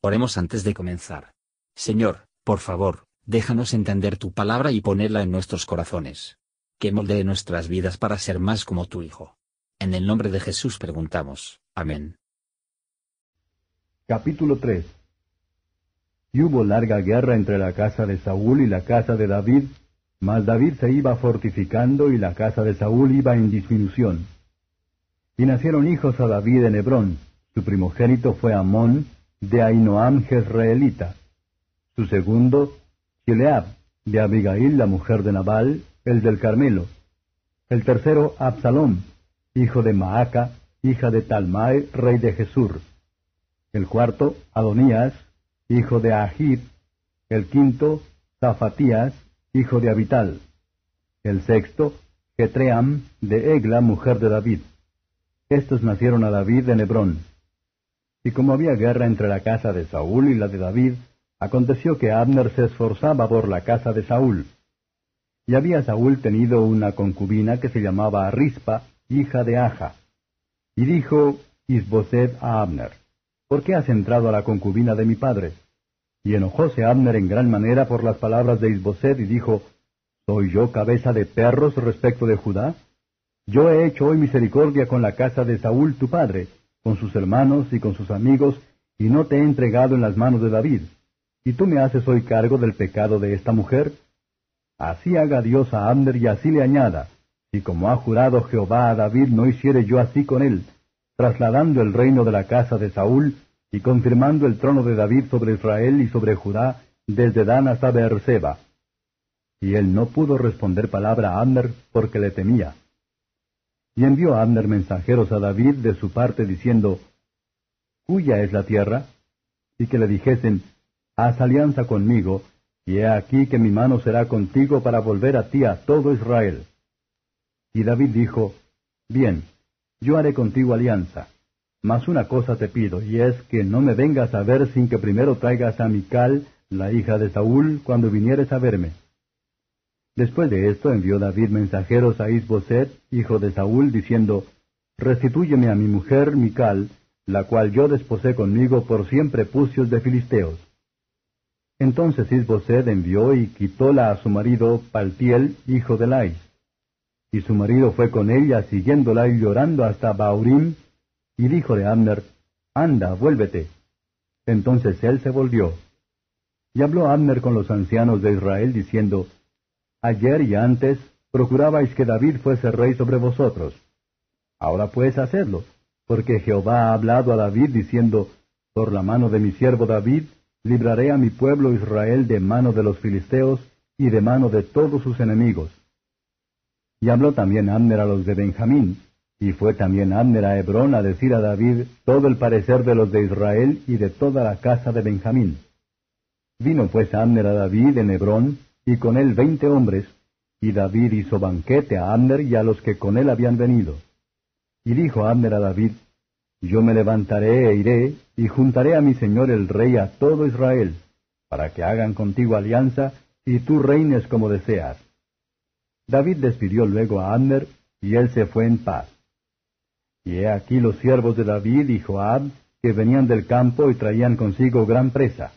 Oremos antes de comenzar. Señor, por favor, déjanos entender tu palabra y ponerla en nuestros corazones. Que moldee nuestras vidas para ser más como tu Hijo. En el nombre de Jesús preguntamos. Amén. Capítulo 3 Y hubo larga guerra entre la casa de Saúl y la casa de David, mas David se iba fortificando y la casa de Saúl iba en disminución. Y nacieron hijos a David en Hebrón. Su primogénito fue Amón, de Ainoam Jezreelita. Su segundo, Chileab, de Abigail, la mujer de Nabal, el del Carmelo. El tercero, Absalom, hijo de Maaca, hija de Talmai, rey de Jesur. El cuarto, Adonías, hijo de Ahid. El quinto, Zafatías, hijo de Abital. El sexto, Getream, de Egla, mujer de David. Estos nacieron a David en Hebrón. Y como había guerra entre la casa de Saúl y la de David, aconteció que Abner se esforzaba por la casa de Saúl. Y había Saúl tenido una concubina que se llamaba Rispa, hija de Aja. Y dijo Isboset a Abner, ¿por qué has entrado a la concubina de mi padre? Y enojóse Abner en gran manera por las palabras de Isboset y dijo, ¿Soy yo cabeza de perros respecto de Judá? Yo he hecho hoy misericordia con la casa de Saúl tu padre, con sus hermanos y con sus amigos, y no te he entregado en las manos de David. ¿Y tú me haces hoy cargo del pecado de esta mujer? Así haga Dios a Abner y así le añada, y como ha jurado Jehová a David, no hiciere yo así con él, trasladando el reino de la casa de Saúl, y confirmando el trono de David sobre Israel y sobre Judá, desde Dan hasta Beerseba. Y él no pudo responder palabra a Abner porque le temía. Y envió Abner mensajeros a David de su parte diciendo, ¿Cuya es la tierra? Y que le dijesen, Haz alianza conmigo, y he aquí que mi mano será contigo para volver a ti a todo Israel. Y David dijo, Bien, yo haré contigo alianza. Mas una cosa te pido, y es que no me vengas a ver sin que primero traigas a Mical, la hija de Saúl, cuando vinieres a verme. Después de esto envió David mensajeros a Isboset, hijo de Saúl, diciendo, Restitúyeme a mi mujer Mical, la cual yo desposé conmigo por cien prepucios de filisteos. Entonces Isboset envió y quitóla a su marido Paltiel, hijo de Lais. Y su marido fue con ella, siguiéndola y llorando hasta Baurim, y dijo de Abner, Anda, vuélvete. Entonces él se volvió. Y habló Abner con los ancianos de Israel, diciendo, Ayer y antes procurabais que David fuese rey sobre vosotros. Ahora pues hacedlo, porque Jehová ha hablado a David diciendo, Por la mano de mi siervo David, libraré a mi pueblo Israel de mano de los filisteos y de mano de todos sus enemigos. Y habló también Abner a los de Benjamín, y fue también Abner a Hebrón a decir a David todo el parecer de los de Israel y de toda la casa de Benjamín. Vino pues Abner a David en Hebrón, y con él veinte hombres, y David hizo banquete a Abner y a los que con él habían venido. Y dijo Abner a David, Yo me levantaré e iré, y juntaré a mi señor el rey a todo Israel, para que hagan contigo alianza, y tú reines como deseas. David despidió luego a Abner, y él se fue en paz. Y he aquí los siervos de David y Joab, que venían del campo y traían consigo gran presa.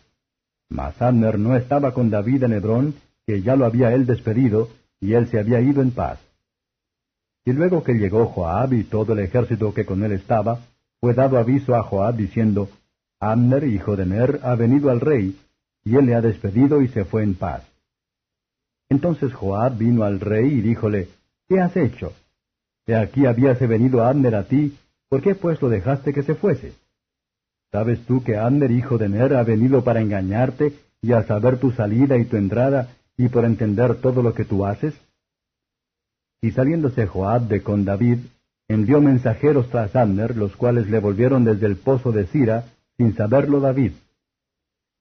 Mas Abner no estaba con David en Hebrón, que ya lo había él despedido, y él se había ido en paz. Y luego que llegó Joab y todo el ejército que con él estaba, fue dado aviso a Joab diciendo, Abner, hijo de Ner, ha venido al rey, y él le ha despedido y se fue en paz. Entonces Joab vino al rey y díjole, ¿qué has hecho? De aquí habíase venido Abner a ti, ¿por qué pues lo dejaste que se fuese? ¿Sabes tú que Abner, hijo de Ner, ha venido para engañarte y a saber tu salida y tu entrada y por entender todo lo que tú haces? Y saliéndose Joab de con David, envió mensajeros tras Abner, los cuales le volvieron desde el pozo de Sira, sin saberlo David.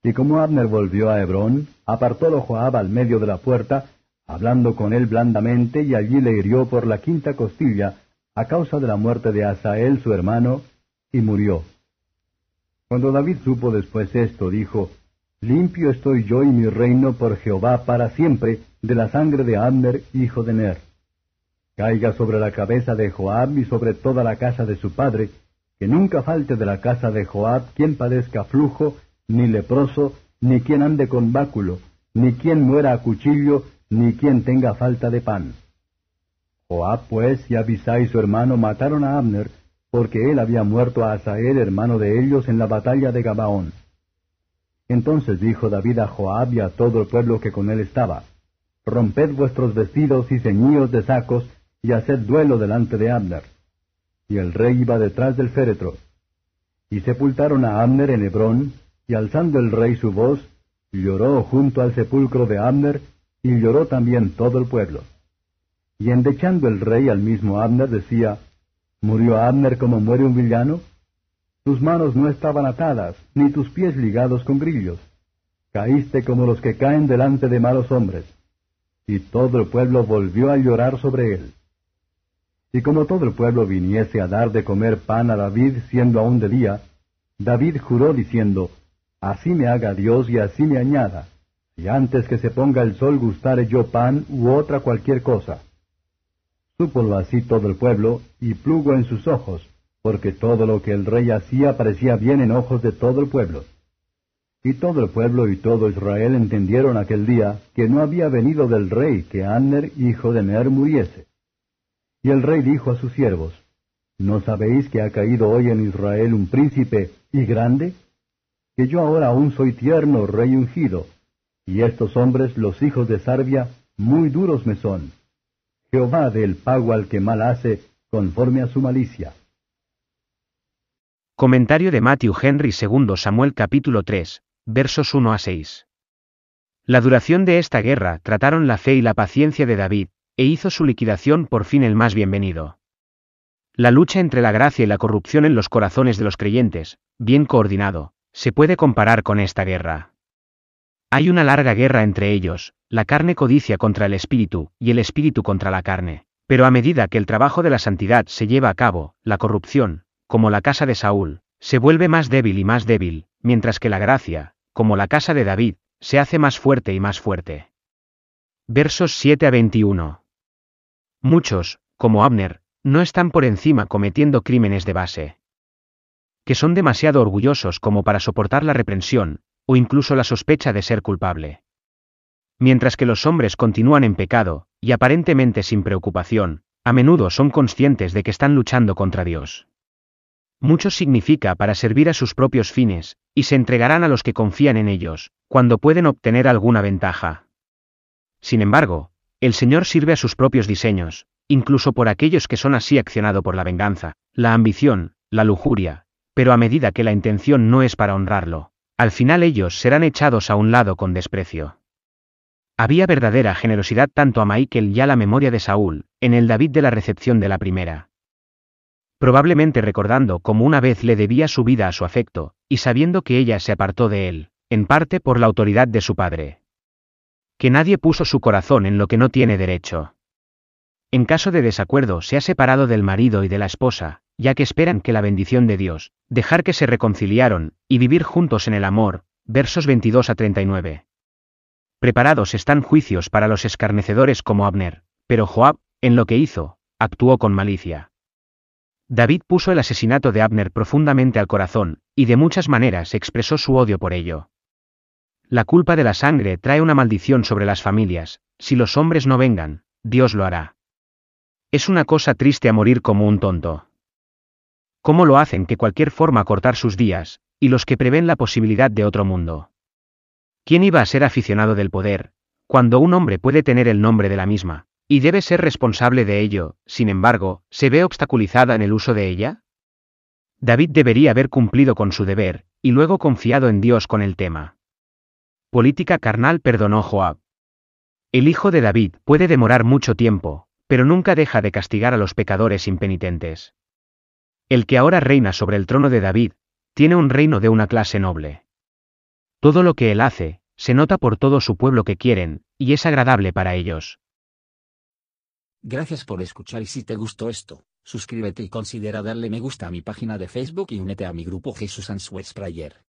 Y como Abner volvió a Hebrón, apartólo Joab al medio de la puerta, hablando con él blandamente, y allí le hirió por la quinta costilla, a causa de la muerte de Asael su hermano, y murió. Cuando David supo después esto, dijo, Limpio estoy yo y mi reino por Jehová para siempre de la sangre de Abner, hijo de Ner. Caiga sobre la cabeza de Joab y sobre toda la casa de su padre, que nunca falte de la casa de Joab quien padezca flujo, ni leproso, ni quien ande con báculo, ni quien muera a cuchillo, ni quien tenga falta de pan. Joab pues y Abisai su hermano mataron a Abner, porque él había muerto a Asael hermano de ellos en la batalla de Gabaón. Entonces dijo David a Joab y a todo el pueblo que con él estaba, Romped vuestros vestidos y ceñíos de sacos, y haced duelo delante de Abner. Y el rey iba detrás del féretro. Y sepultaron a Abner en Hebrón, y alzando el rey su voz, lloró junto al sepulcro de Abner, y lloró también todo el pueblo. Y endechando el rey al mismo Abner decía, ¿Murió Abner como muere un villano? Tus manos no estaban atadas, ni tus pies ligados con grillos. Caíste como los que caen delante de malos hombres. Y todo el pueblo volvió a llorar sobre él. Y como todo el pueblo viniese a dar de comer pan a David siendo aún de día, David juró diciendo, Así me haga Dios y así me añada, y antes que se ponga el sol gustare yo pan u otra cualquier cosa. Súpolo así todo el pueblo, y plugo en sus ojos, porque todo lo que el rey hacía parecía bien en ojos de todo el pueblo. Y todo el pueblo y todo Israel entendieron aquel día que no había venido del rey que Anner, hijo de Ner, muriese. Y el rey dijo a sus siervos, ¿No sabéis que ha caído hoy en Israel un príncipe y grande? Que yo ahora aún soy tierno, rey ungido, y estos hombres, los hijos de Sarbia, muy duros me son. Jehová dé el pago al que mal hace, conforme a su malicia. Comentario de Matthew Henry II Samuel capítulo 3, versos 1 a 6. La duración de esta guerra trataron la fe y la paciencia de David, e hizo su liquidación por fin el más bienvenido. La lucha entre la gracia y la corrupción en los corazones de los creyentes, bien coordinado, se puede comparar con esta guerra. Hay una larga guerra entre ellos, la carne codicia contra el espíritu, y el espíritu contra la carne. Pero a medida que el trabajo de la santidad se lleva a cabo, la corrupción, como la casa de Saúl, se vuelve más débil y más débil, mientras que la gracia, como la casa de David, se hace más fuerte y más fuerte. Versos 7 a 21. Muchos, como Abner, no están por encima cometiendo crímenes de base. Que son demasiado orgullosos como para soportar la reprensión, o incluso la sospecha de ser culpable. Mientras que los hombres continúan en pecado, y aparentemente sin preocupación, a menudo son conscientes de que están luchando contra Dios. Mucho significa para servir a sus propios fines, y se entregarán a los que confían en ellos, cuando pueden obtener alguna ventaja. Sin embargo, el Señor sirve a sus propios diseños, incluso por aquellos que son así accionado por la venganza, la ambición, la lujuria, pero a medida que la intención no es para honrarlo, al final ellos serán echados a un lado con desprecio. Había verdadera generosidad tanto a Michael y a la memoria de Saúl, en el David de la recepción de la primera. Probablemente recordando cómo una vez le debía su vida a su afecto, y sabiendo que ella se apartó de él, en parte por la autoridad de su padre que nadie puso su corazón en lo que no tiene derecho. En caso de desacuerdo se ha separado del marido y de la esposa, ya que esperan que la bendición de Dios, dejar que se reconciliaron, y vivir juntos en el amor, versos 22 a 39. Preparados están juicios para los escarnecedores como Abner, pero Joab, en lo que hizo, actuó con malicia. David puso el asesinato de Abner profundamente al corazón, y de muchas maneras expresó su odio por ello. La culpa de la sangre trae una maldición sobre las familias, si los hombres no vengan, Dios lo hará. Es una cosa triste a morir como un tonto. ¿Cómo lo hacen que cualquier forma cortar sus días, y los que prevén la posibilidad de otro mundo? ¿Quién iba a ser aficionado del poder, cuando un hombre puede tener el nombre de la misma, y debe ser responsable de ello, sin embargo, se ve obstaculizada en el uso de ella? David debería haber cumplido con su deber, y luego confiado en Dios con el tema. Política carnal perdonó Joab. El hijo de David puede demorar mucho tiempo, pero nunca deja de castigar a los pecadores impenitentes. El que ahora reina sobre el trono de David, tiene un reino de una clase noble. Todo lo que él hace, se nota por todo su pueblo que quieren, y es agradable para ellos. Gracias por escuchar y si te gustó esto, suscríbete y considera darle me gusta a mi página de Facebook y únete a mi grupo Jesús Answers Prayer.